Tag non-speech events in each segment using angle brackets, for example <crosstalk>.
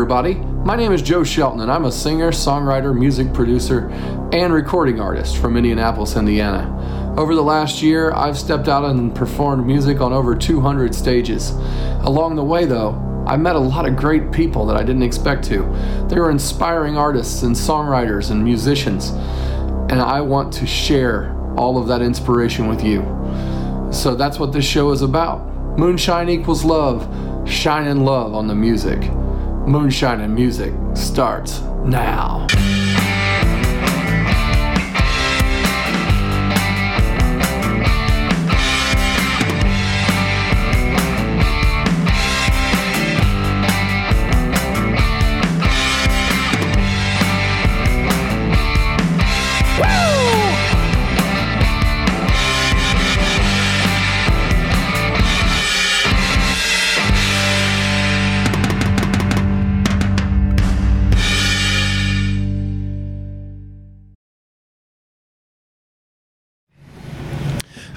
everybody. My name is Joe Shelton, and I'm a singer, songwriter, music producer, and recording artist from Indianapolis, Indiana. Over the last year, I've stepped out and performed music on over 200 stages. Along the way, though, I met a lot of great people that I didn't expect to. They were inspiring artists and songwriters and musicians, and I want to share all of that inspiration with you. So that's what this show is about. Moonshine equals love. Shine in love on the music. Moonshine and music starts now.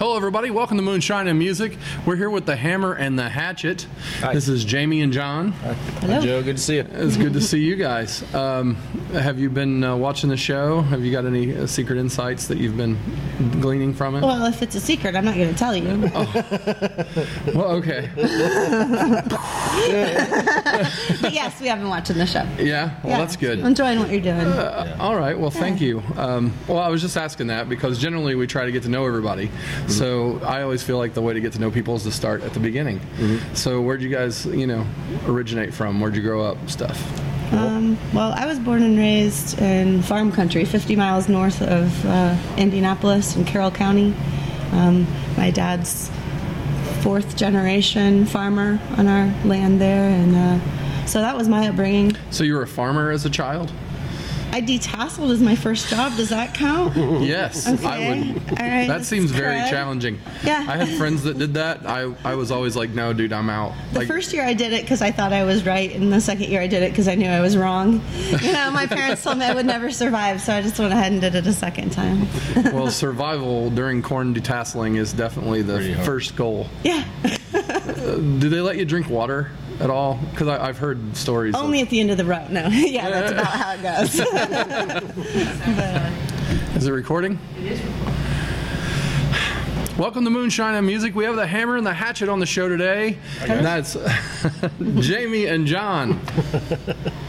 Hello, everybody. Welcome to Moonshine and Music. We're here with the Hammer and the Hatchet. Hi. This is Jamie and John. Hi, Joe. Good to see you. It's good to see you guys. Um, have you been uh, watching the show? Have you got any uh, secret insights that you've been gleaning from it? Well, if it's a secret, I'm not going to tell you. <laughs> Well, okay. but yes, we have been watching the show. Yeah. Well, Yeah. that's good. Enjoying what you're doing. Uh, all right. Well, thank you. Um, well, I was just asking that because generally we try to get to know everybody. So I always feel like the way to get to know people is to start at the beginning. So where'd you guys, you know, originate from? Where'd you grow up? Stuff. Um, well, I was born and raised in farm country, 50 miles north of uh, Indianapolis in Carroll County. Um, my dad's fourth generation farmer on our land there, and uh, so that was my upbringing. So you were a farmer as a child? I detasseled as my first job. Does that count? <laughs> Yes, I would. All right, that seems is very correct. challenging. Yeah. I had friends that did that. I, I was always like, no, dude, I'm out. The like, first year I did it because I thought I was right, and the second year I did it because I knew I was wrong. <laughs> You know, my parents told me I would never survive, so I just went ahead and did it a second time. <laughs> well, survival during corn detasseling is definitely the first goal. Yeah, uh, Do they let you drink water at all? Because I've heard stories. of- only at the end of the road. No, <laughs> yeah, that's about how it goes. <laughs> <laughs> Uh, is it recording? It is Welcome to Moonshine and Music. We have the hammer and the hatchet on the show today. And that's <laughs> Jamie and John.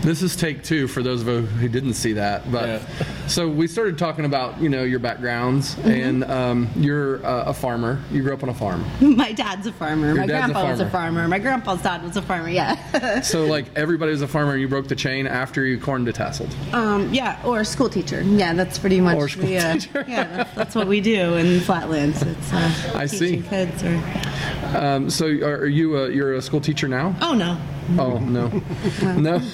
This is take two for those of you who didn't see that. But Yeah. so we started talking about you know your backgrounds, and um, you're uh, a farmer. You grew up on a farm. <laughs> my dad's a farmer. my dad's a grandpa was a farmer. farmer. My grandpa's dad was a farmer. Yeah, <laughs> So like everybody was a farmer, you broke the chain after you corn detasseled. um, yeah, or a school teacher. Yeah, that's pretty much. Or school the, uh, teacher. yeah, that's, that's what we do in Flatlands. It's uh, I see. kids or. Um, so are, are you a, you're a school teacher now? Oh no, Oh no, <laughs> no. <laughs>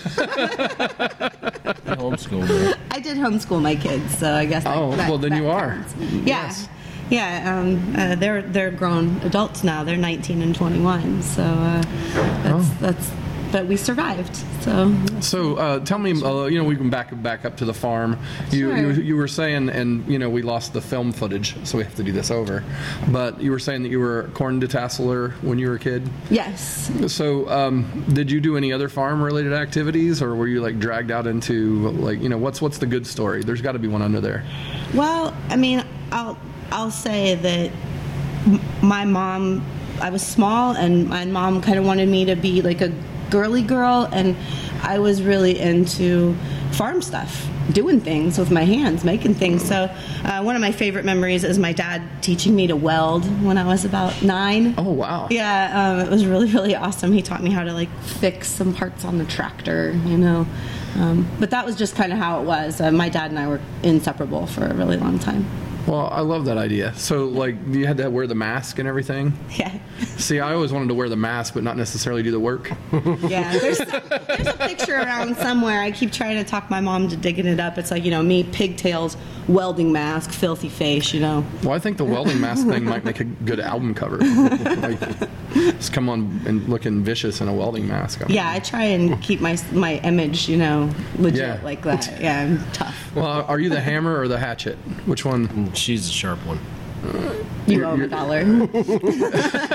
Homeschool. man. I did homeschool my kids, so I guess. that- Oh, that- well, then that you are. Yeah, Yes. yeah. Um, uh, they're they're grown adults now. They're 19 and 21. So uh, that's Oh. that's. But we survived. So So uh, tell me, uh, you know, we can back back up to the farm. You, Sure. you you were saying, and you know, we lost the film footage, so we have to do this over. But you were saying that you were a corn detasseler when you were a kid. yes, So um, did you do any other farm-related activities, or were you like dragged out into like you know what's what's the good story? There's got to be one under there. Well, I mean, I'll I'll say that m- my mom, I was small, and my mom kind of wanted me to be like a girly girl, and I was really into farm stuff, doing things with my hands, making things. So, uh, one of my favorite memories is my dad teaching me to weld when I was about nine. Oh wow. Yeah, um, it was really, <laughs> really awesome. He taught me how to like fix some parts on the tractor, you know. Um, but that was just kind of how it was. Uh, my dad and I were inseparable for a really long time. Well, I love that idea. So like you had to wear the mask and everything. Yeah, <laughs> See, I always wanted to wear the mask, but not necessarily do the work. yeah. There's, there's a picture around somewhere. I keep trying to talk my mom to digging it up. It's like you know me, pigtails, welding mask, filthy face. You know. Well, I think the welding mask thing might make a good album cover. <laughs> like, just come on and looking vicious in a welding mask. Yeah, I try and keep my my image, you know, legit Yeah. like that. <laughs> Yeah, I'm tough. Well, are you the hammer or the hatchet? Which one? She's the sharp one. You You're- owe him a dollar. <laughs>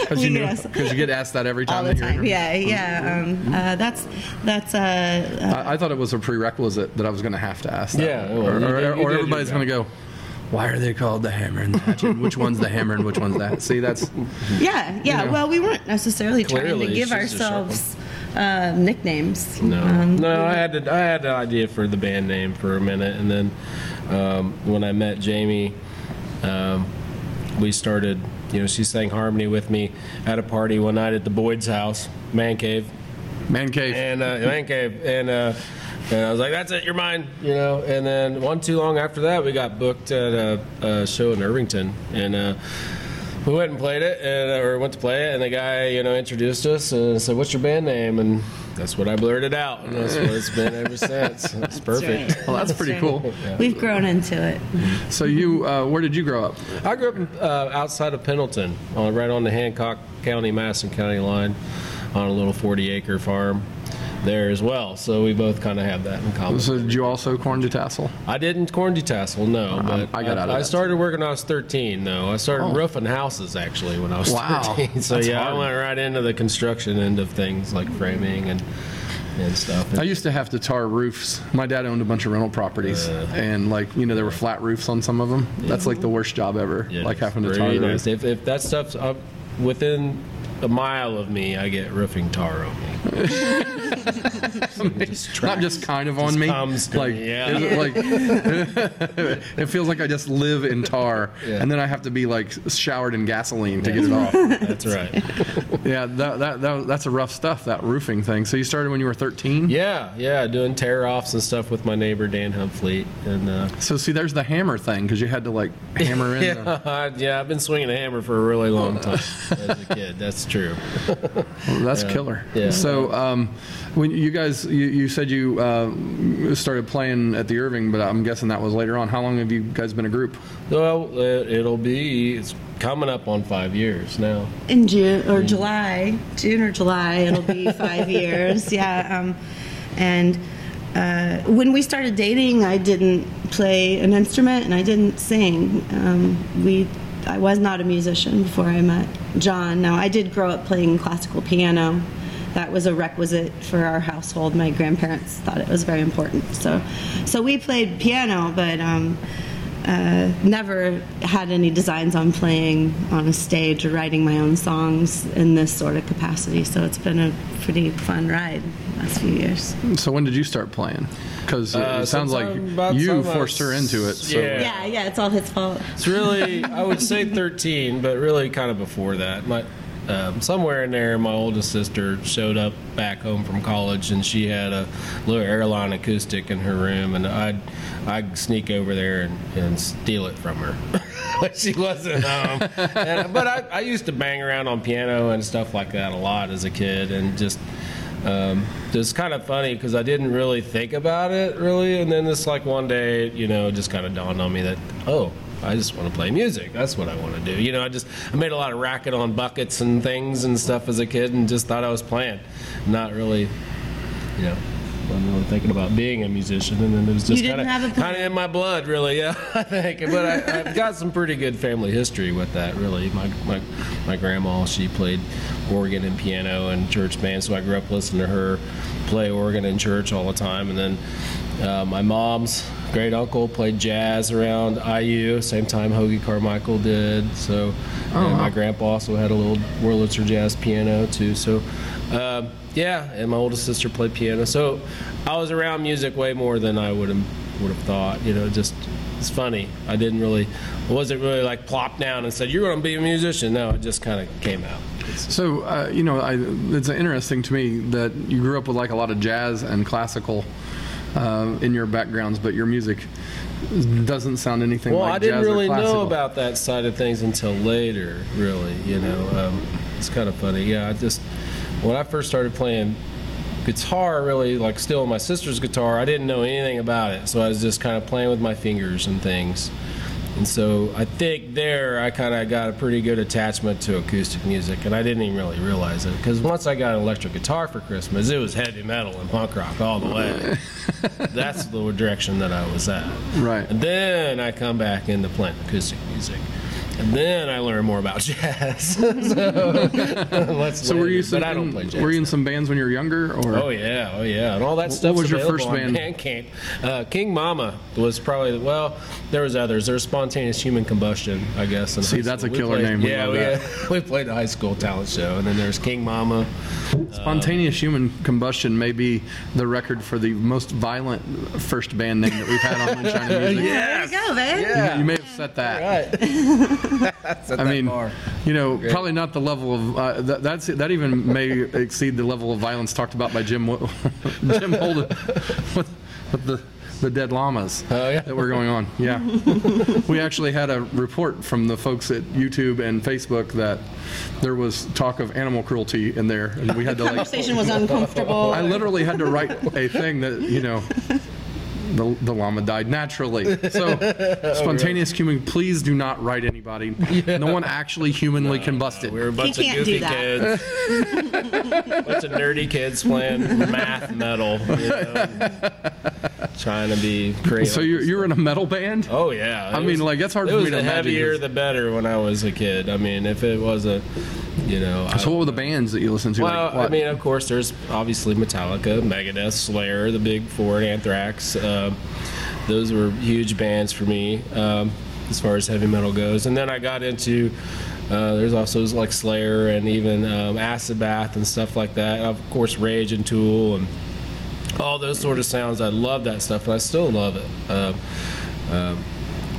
Because you, We knew- you get asked that every time. all the time. Yeah, yeah. Um, uh, that's that's uh, uh, I, I thought it was a prerequisite that I was going to have to ask that. Yeah, well, or, you or, you or everybody's going to go, why are they called the hammer and the hatchet? <laughs> which one's the hammer and which one's that? See, that's yeah, yeah. know. Well, we weren't necessarily trying to give she's a sharp ourselves uh, nicknames. No, Um, no. I had to, I had an idea for the band name for a minute, and then um, when I met Jamie, um, we started. You know, she sang harmony with me at a party one night at the Boyd's house, man cave, man cave. and uh, man cave, and uh, and I was like, "That's it, you're mine," you know. And then one too long after that, we got booked at a, a show in Irvington, and. Uh, we went and played it, and uh, or went to play it, and the guy, you know, introduced us and said, "What's your band name?" And that's what I blurted out, and that's what it's been ever since. <laughs> It's perfect. right. well, that's pretty right. cool. We've grown into it. So you, uh, where did you grow up? I grew up in, uh, outside of Pendleton, on, right on the Hancock County, Madison County line, on a little 40-acre farm there as well. So we both kind of have that in common. So did you also corn to tassel? I didn't corn detassel, no. Uh, but I got out of I that. started working when I was 13, though. I started Oh. roofing houses actually when I was Wow. 13. <laughs> So That's yeah, hard. I went right into the construction end of things like framing and and stuff. I used to have to tar roofs. My dad owned a bunch of rental properties, uh, and like you know, there were flat roofs on some of them. That's like the worst job ever. Yeah, like having to tar nice. If, if that stuff's up within a mile of me, I get roofing tar on me. <laughs> Just Not just kind of on Just me. comes to like, me, yeah. is it like <laughs> it feels like I just live in tar, Yeah. and then I have to be like showered in gasoline to get it off. <laughs> That's right. Yeah, that, that, that that's a rough stuff. That roofing thing. So you started when you were 13. Yeah, yeah, doing tear offs and stuff with my neighbor Dan Humfleet, and uh, So see, there's the hammer thing because you had to like hammer in. the, yeah, yeah, I've been swinging a hammer for a really long time as a kid. That's true. Well, that's killer. Yeah. So, um, when you guys, you, you said you uh, started playing at the Irving, but I'm guessing that was later on. How long have you guys been a group? Well, it, it'll be it's coming up on five years now. in June or July, June or July, it'll be <laughs> five years. Yeah, um, and uh, when we started dating, I didn't play an instrument and I didn't sing. Um, we, I was not a musician before I met John. Now I did grow up playing classical piano. That was a requisite for our household. My grandparents thought it was very important. So, so we played piano, but. Um, uh, never had any designs on playing on a stage or writing my own songs in this sort of capacity. So it's been a pretty fun ride the last few years. So when did you start playing? Because Uh, it sounds like you uh, forced her into it. So. yeah. Yeah, yeah, it's all his fault. It's really, I would say 13, but really kind of before that. My, um, somewhere in there, my oldest sister showed up back home from college, and she had a little airline acoustic in her room, and I'd I'd sneak over there and, and steal it from her. <laughs> when she wasn't home. and, but I, I used to bang around on piano and stuff like that a lot as a kid, and just um, it's kind of funny because I didn't really think about it really, and then it's like one day, you know, just kind of dawned on me that oh, I just want to play music. That's what I want to do. You know, I just I made a lot of racket on buckets and things and stuff as a kid, and just thought I was playing, not really, you know. Wasn't really thinking about being a musician, and then it was just kind of kind of in my blood, really. Yeah, <laughs> I think. But I, I've got some pretty good family history with that, really. My my my grandma, she played organ and piano and church band, so I grew up listening to her play organ in church all the time. And then uh, my mom's great uncle played jazz around IU, same time Hoagy Carmichael did. So and my grandpa also had a little Wurlitzer jazz piano too. So. Um, yeah, and my oldest sister played piano, so I was around music way more than I would have would have thought. You know, just it's funny. I didn't really, I wasn't really like plopped down and said you're going to be a musician. No, it just kind of came out. So uh, you know, I, it's interesting to me that you grew up with like a lot of jazz and classical uh, in your backgrounds, but your music doesn't sound anything like that. Well, like I didn't really know about that side of things until later. Really, you know, um, it's kind of funny. Yeah, I just when I first started playing guitar, really like still my sister's guitar, I didn't know anything about it, so I was just kind of playing with my fingers and things. And so I think there I kind of got a pretty good attachment to acoustic music, and I didn't even really realize it because once I got an electric guitar for Christmas, it was heavy metal and punk rock all the way. <laughs> That's the direction that I was at. Right. And then I come back into playing acoustic music. And then I learned more about jazz. <laughs> so, let's So were you, but I don't in- play jazz. were you in some bands when you were younger? Or Oh yeah, oh yeah, and all that What was your first band? Bandcamp. Uh, King Mama was probably well. There was others. There's Spontaneous Human Combustion, I guess. in See, that's a killer played- name. We Yeah, we, that. <laughs> we played a high school talent show, and then there's King Mama. Spontaneous Human Combustion may be the record for the most violent first band name that we've had on Moonshine <laughs> Music. There you go, man. You, you may have set that. Right. I mean, you know, probably not the level of uh, that, that's that even may exceed the level of violence talked about by Jim <laughs> Jim Holden with, with the the dead llamas Oh, yeah. that were going on. Yeah, we actually had a report from the folks at YouTube and Facebook that there was talk of animal cruelty in there, and we had to like. Conversation was uncomfortable. I literally had to write a thing that you know. The, the llama died naturally. <laughs> So, oh, spontaneous human, please do not write anybody. No one actually humanly combusted. We were a bunch of can't do goofy that. kids, <laughs> bunch of nerdy kids playing math metal, you know, <laughs> trying to be creative. So you're, you're in a metal band? Oh yeah. I It mean, like, that's hard it for me was to the heavier the better when I was a kid. I mean, if it wasn't, you know. I what were the bands that you listened to? well, like? I mean, of course, there's obviously Metallica, Megadeth, Slayer, the big four, and Anthrax. Um, those were huge bands for me um, as far as heavy metal goes. And then I got into uh, there's also like Slayer and even um, Acid Bath and stuff like that. Of course, Rage and Tool and all those sort of sounds. I love that stuff, and I still love it. Um, um,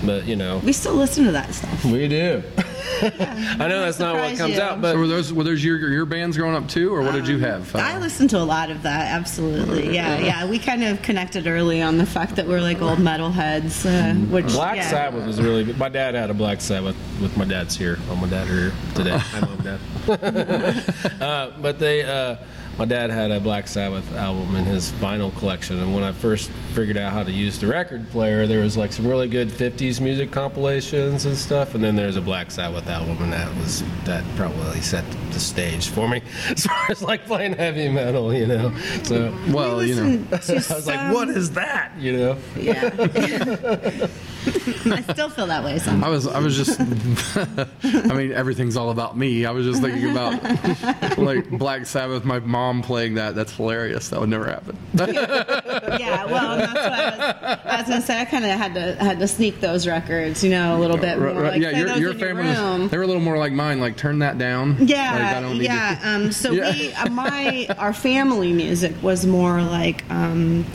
but you know, We still listen to that stuff. we do. <laughs> I know that's not what comes you. out, so but were those were those your your bands growing up too, or what did you have? I Uh, listened to a lot of that, absolutely. Yeah, yeah. We kind of connected early on the fact that we're like old metalheads, uh, which Black yeah. Sabbath was really good. My dad had a Black Sabbath with my dad's here. Oh, my dad here today. I love dad. <laughs> <laughs> uh, but they, uh, my dad had a Black Sabbath album in his vinyl collection, and when I first figured out how to use the record player, there was like some really good '50s music compilations and stuff, and then there's a Black Sabbath album, and that was that probably set the stage for me <laughs> as far as like playing heavy metal, you know. So well, you know, <laughs> I was like, what is that? You know. Yeah. <laughs> I still feel that way sometimes. I was I was just <laughs> I mean everything's all about me. I was just thinking about like Black Sabbath, my mom playing that. That's hilarious. That would never happen. yeah, well, that's what I was, I was gonna say. I kind of had to had to sneak those records, you know, a little bit more. Like, yeah, your, your family room. was, they were a little more like mine. Like turn that down. Like, Yeah, need yeah. Um, so <laughs> Yeah. we, uh, my, our family music was more like um,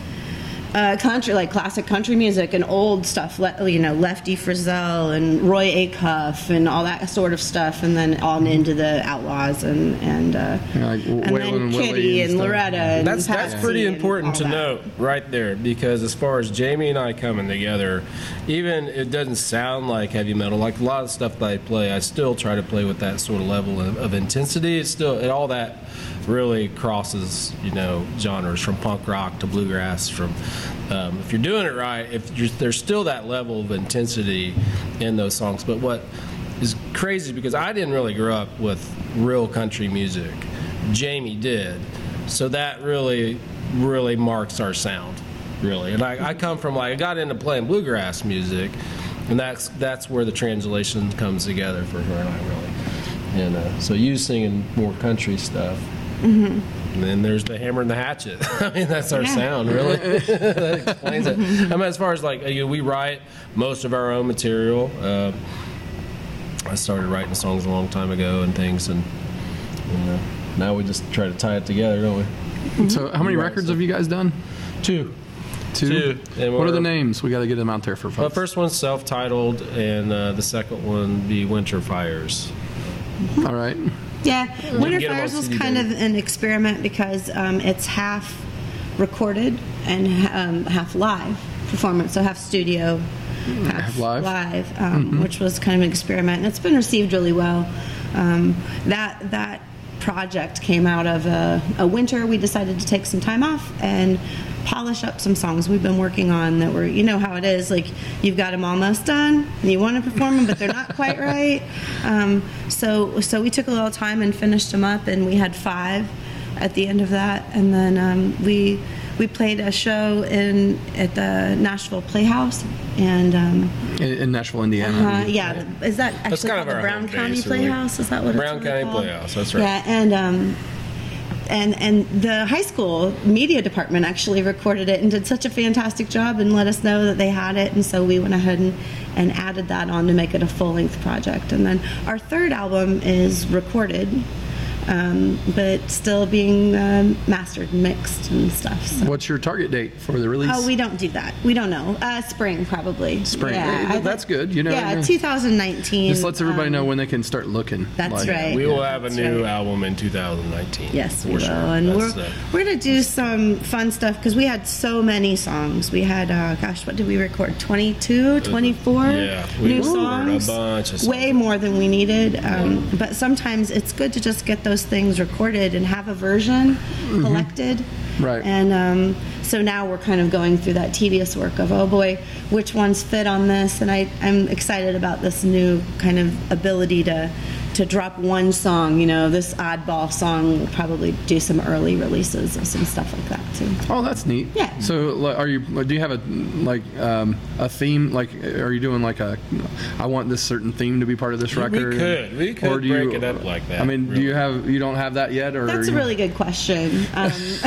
uh, country, like classic country music and old stuff. Le- you know, Lefty Frizzell and Roy Acuff and all that sort of stuff, and then on into the Outlaws and and uh, Yeah, like and then and Kitty Willie and and. Loretta. And That's that's pretty important to that. note right there because as far as Jamie and I coming together, even it doesn't sound like heavy metal. Like a lot of stuff that I play, I still try to play with that sort of level of, of intensity. It's still it, all that really crosses you know genres from punk rock to bluegrass. From um, if you're doing it right, if there's still that level of intensity in those songs. But what is crazy because I didn't really grow up with real country music. Jamie did. So that really, really marks our sound, really. And I, I come from like I got into playing bluegrass music, and that's that's where the translation comes together for her and I really. And uh, so you singing more country stuff. And then there's the hammer and the hatchet. <laughs> I mean, that's our Yeah. sound, really. <laughs> that explains it. I mean, as far as like, you know, we write most of our own material. Uh, I started writing songs a long time ago and things, and you know, now we just try to tie it together, don't we? So how many records so- have you guys done? Two. Two. Two. And What are the names? We got to get them out there for The folks. first one's self-titled, and uh, the second one be Winter Fires. All right. Yeah, Winter get 'em on Fires was kind of an experiment because um, it's half recorded and um, half live performance, so half studio, half, Half live? um, which was kind of an experiment, and it's been received really well. Um, that that project came out of a, a winter. We decided to take some time off and polish up some songs we've been working on that were, you know how it is, like you've got them almost done and you want to perform them, but they're not quite <laughs> right. Um, so so we took a little time and finished them up, and we had five at the end of that, and then um, we we played a show in at the Nashville Playhouse, and um, In, in Nashville, Indiana. uh, yeah, is that actually That's kind of the Brown home County base, really. Playhouse? Is that what Brown it's really County called? Playhouse, that's right. Yeah, and um, and and the high school media department actually recorded it and did such a fantastic job and let us know that they had it, and so we went ahead and, and added that on to make it a full length project. And then our third album is recorded. Um, but still being um, mastered and mixed and stuff. So. What's your target date for the release? Oh, we don't do that. We don't know. Uh, spring, probably. Spring. Yeah, Hey, that's good, you know, Yeah, yeah. 2019. Just lets everybody um, know when they can start looking. that's like- right. We will Yeah, have a new right. album in 2019. Yes, for we will. sure. And That's, we're, uh, we're going to do some fun stuff because we had so many songs. We had, uh, gosh, what did we record? 22, 24 yeah, we new recorded a songs? bunch of songs. Way more than we needed. Um, but sometimes it's good to just get those things recorded and have a version collected. Mm-hmm. Right. And um, so now we're kind of going through that tedious work of, oh boy, which ones fit on this? And I, I'm excited about this new kind of ability to to drop one song. You know, this oddball song will probably do some early releases of some stuff like that too. Oh, that's neat. Yeah. So, like, are you? Do you have a like um, a theme? Like, are you doing like a? I want this certain theme to be part of this record. We record. could. We could do you- break it up like that, I mean, do you have? You don't have that yet, or That's a really good question. Um, <laughs>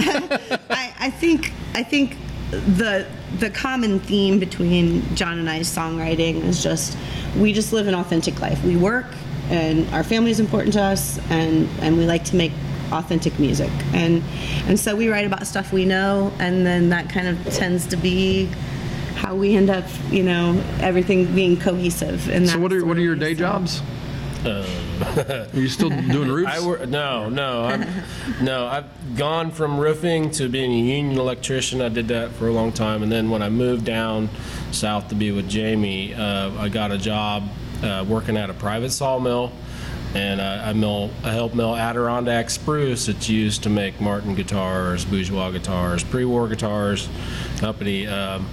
I, I think I think the the common theme between John and I's songwriting is just we just live an authentic life. We work, and our family is important to us, and and we like to make authentic music, and and so we write about stuff we know, and then that kind of tends to be how we end up, you know, everything being cohesive. And So, what are what are your day so- jobs? are you still <laughs> doing roofs? I work. No, no, I'm, no. I've gone from roofing to being a union electrician. I did that for a long time, and then when I moved down south to be with Jamie, uh, I got a job uh, working at a private sawmill, and I, I mill. I help mill Adirondack spruce. It's used to make Martin guitars, Bourgeois guitars, pre-war guitars. Company. Um,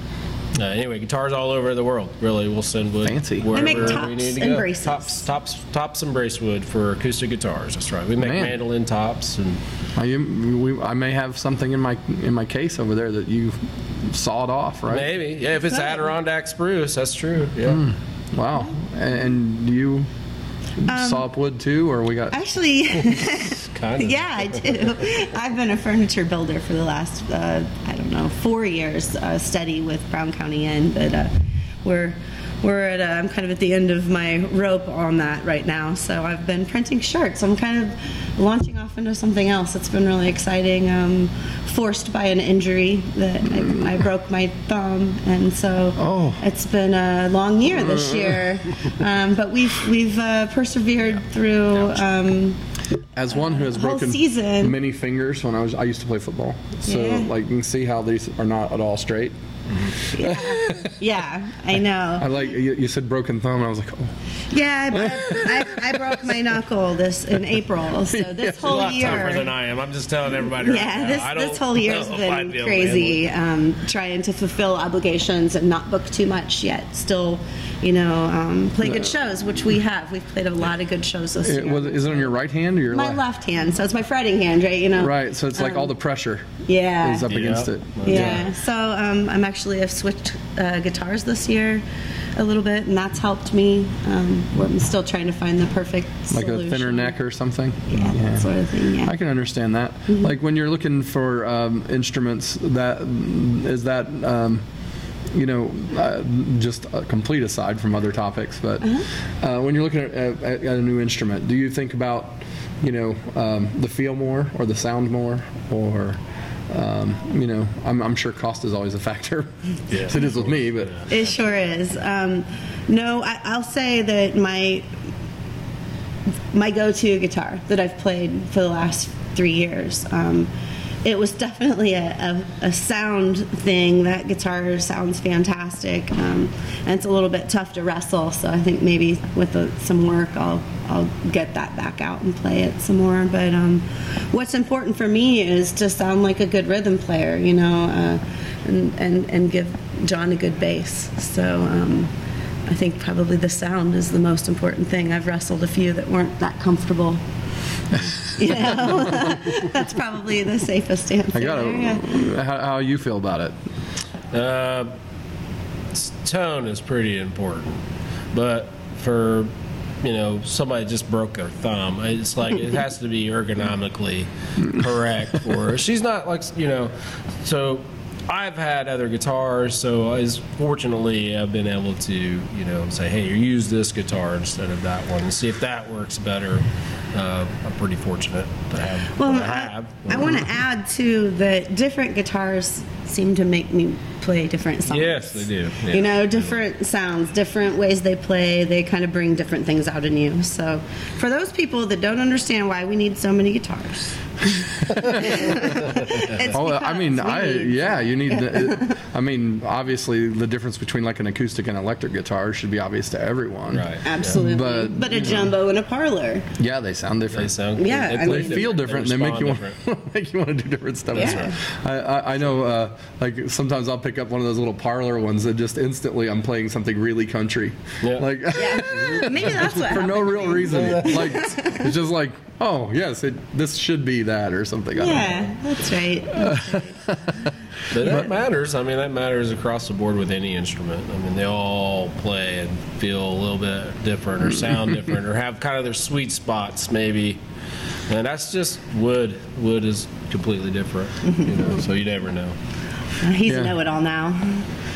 uh, anyway, guitars all over the world. Really, we'll send wood Fancy. They wherever make we tops need to and go. braces. Tops, tops, tops, and brace wood for acoustic guitars. That's right. We make Man. mandolin tops and I, am- we, I may have something in my in my case over there that you sawed off, right? maybe yeah. If it's Adirondack spruce, that's true. Yeah. Hmm. Wow. And, and you Um, saw up wood too, or we got? Actually, <laughs> Kind of. <laughs> yeah, I do. I've been a furniture builder for the last, uh, I don't know, four years, uh, steady with Brown County Inn, but uh, we're we're at uh, I'm kind of at the end of my rope on that right now. So I've been printing shirts. I'm kind of launching off into something else. It's been really exciting. Um, forced by an injury that I, I broke my thumb, and so Oh. it's been a long year this <laughs> year. Um, but we've we've uh, persevered through. Um, As one who has broken season. many fingers when I was, I used to play football. So Yeah. like you can see how these are not at all straight. <laughs> Yeah, I I know. I like you, you said broken thumb. And I was like, oh, Yeah, I, I, I broke my knuckle this in April, so <laughs> this a whole lot tougher than year. I am. I'm just telling everybody. Yeah, now. this I don't this whole year's been be able to handle crazy. Um, trying to fulfill obligations and not book too much yet. Still, you know, um, play good shows, which we have. We've played a lot of good shows this it, year. was, is it on your right hand or your my left? left hand, so it's my fretting hand, right? You know. Right. So it's like all the pressure Yeah. is up Yeah. against it. Yeah. So um, I'm actually I've switched uh, guitars this year a little bit, and that's helped me. Um, I'm still trying to find the perfect Like solution. a thinner neck or something. Yeah, that sort of thing. Yeah. I can understand that. Mm-hmm. Like when you're looking for um, instruments, that is that. Um, you know, uh, just a complete aside from other topics, but Uh-huh. uh, when you're looking at, at, at a new instrument, do you think about, you know, um, the feel more or the sound more, or, um, you know, I'm, I'm sure cost is always a factor. <laughs> Yeah. as it is with me, but It sure is. Um, no, I, I'll say that my my go-to guitar that I've played for the last three years. Um, it was definitely a, a, a sound thing. That guitar sounds fantastic, um, and it's a little bit tough to wrestle. So I think maybe with the, some work, I'll I'll get that back out and play it some more. But um, what's important for me is to sound like a good rhythm player, you know, uh, and, and and give John a good bass. So. Um, I think probably the sound is the most important thing. I've wrestled a few that weren't that comfortable. <laughs> You know, <laughs> that's probably the safest answer. I gotta. Yeah. How, how you feel about it? Uh, tone is pretty important, but for you know somebody just broke their thumb, it's like it has to be ergonomically correct Or. <laughs> She's not like you know, so. I've had other guitars, so as fortunately I've been able to, you know, say, hey, use this guitar instead of that one, and see if that works better. Uh, I'm pretty fortunate to have. Well, I I. I want to add too that different guitars seem to make me play different songs. Yes, they do. Yeah. You know, different sounds, different ways they play, they kind of bring different things out in you. So, for those people that don't understand why we need so many guitars, Oh, I mean, I yeah, you need. The, I mean, obviously, the difference between like an acoustic and electric guitar should be obvious to everyone. Right. Absolutely. But, But, a you know. jumbo and a parlor. Yeah, they sound different. They different. sound. Yeah, I mean- they feel different. They, make you respond want, <laughs> make you want to do different stuff. Yeah. I, I, I know. Uh, like sometimes I'll pick up one of those little parlor ones and just instantly I'm playing something really country. Yeah. <laughs> Like Yeah. <laughs> Maybe that's what for no real me. reason. Like it's just like, oh yes, it, this should be that or something. I don't know. Yeah, that's right. That's right. But that matters. I mean, that matters across the board with any instrument. I mean, they all play and feel a little bit different or sound <laughs> different or have kind of their sweet spots, maybe. And that's just wood. Wood is completely different, you know. So you never know. <laughs> He's Yeah. a know-it-all now.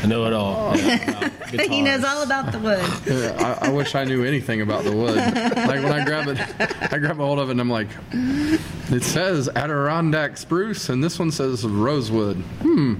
I know it all. Yeah, He knows all about the wood. <laughs> Yeah, I, I wish I knew anything about the wood. Like when I grab it, I grab a hold of it and I'm like, it says Adirondack spruce and this one says rosewood. Hmm.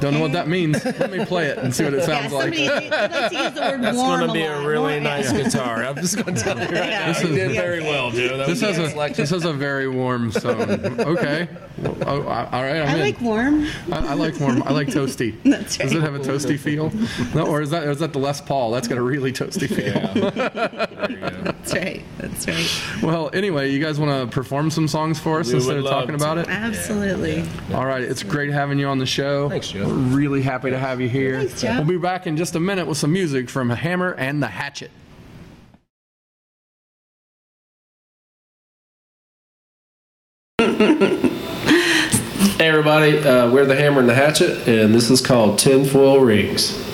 Don't know what that means. Let me play it and see what it <laughs> Yeah, sounds somebody like. they like to use the word That's going to be lot. a really Warm- nice guitar. I'm just going to tell you right Yeah. now. You did very well, Joe. That This was has a a selection. this has a very warm tone. Okay. Well, oh, all right. I'm I in. like warm. I, I like warm. I like toasty. <laughs> That's right. Does it have a toasty feel? No, or is that or is that the Les Paul? That's got a really toasty feel. Yeah. There you go. That's right. That's right. Well, anyway, you guys want to perform some songs for us We instead of love talking about it? Absolutely. All right, it's great having you on the show. Thanks, Joe. We're really happy to have you here. Thanks, Joe. We'll be back in just a minute with some music from Hammer and the Hatchet. Hey everybody, uh, we're the Hammer and the Hatchet, and this is called Tinfoil Rings.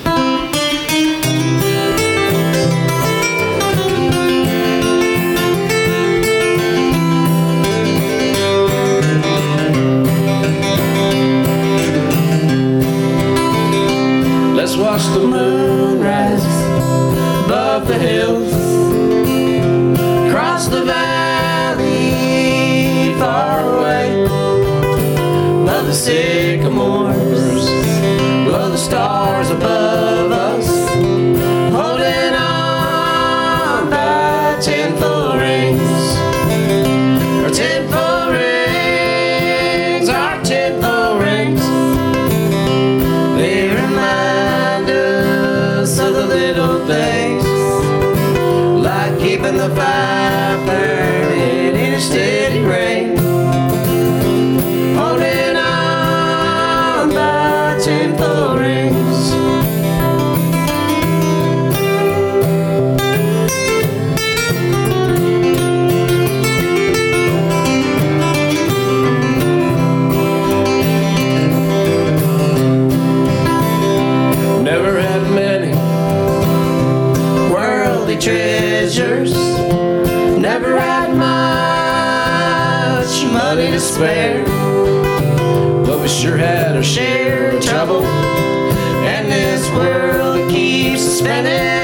Treasures. Never had much money to spare. But we sure had our share of trouble. And this world keeps spinning,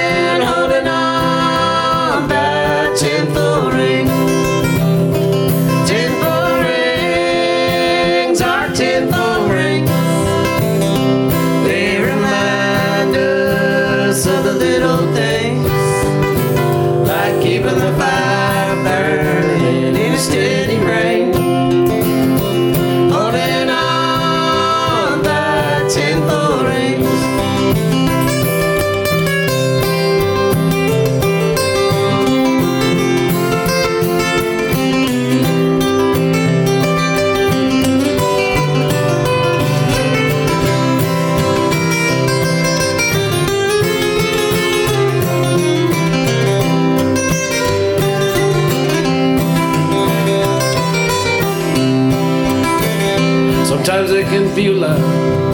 Sometimes it can feel like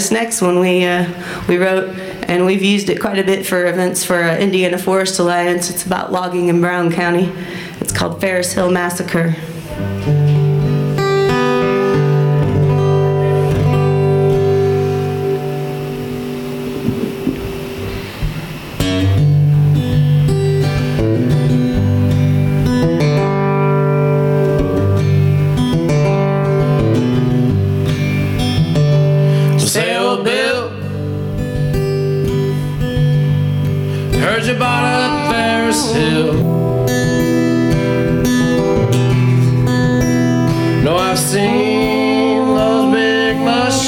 this next one we uh, we wrote, and we've used it quite a bit for events for uh, Indiana Forest Alliance. It's about logging in Brown County. It's called Ferris Hill Massacre.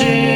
she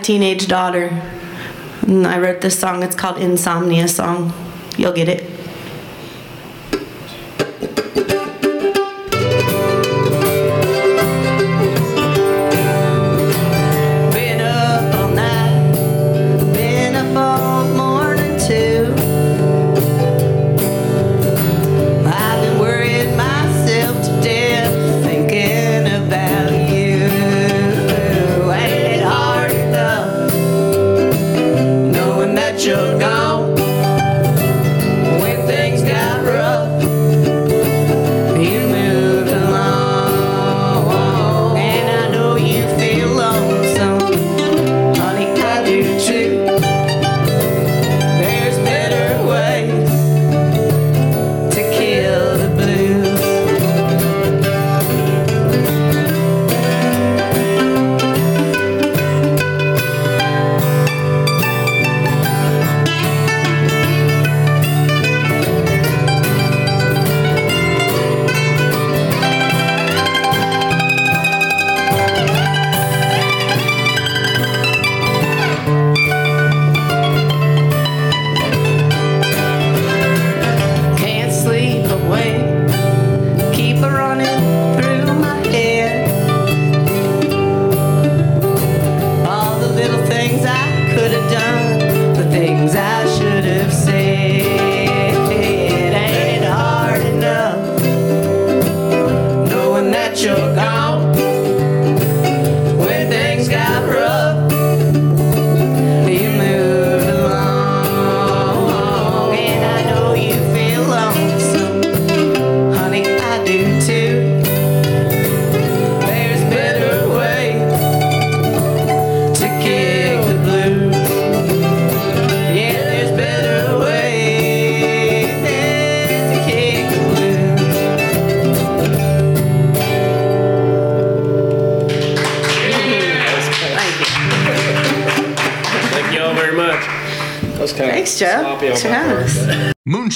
teenage daughter. And I wrote this song. It's called Insomnia Song. You'll get it. your gone.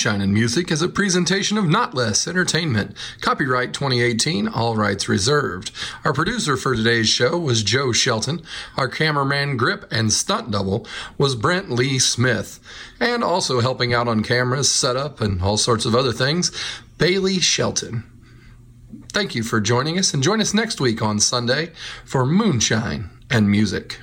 Moonshine and Music is a presentation of Not Less Entertainment. Copyright 2018, all rights reserved. Our producer for today's show was Joe Shelton. Our cameraman, grip, and stunt double was Brent Lee Smith. And also helping out on cameras, setup, and all sorts of other things, Bailey Shelton. Thank you for joining us, and join us next week on Sunday for Moonshine and Music.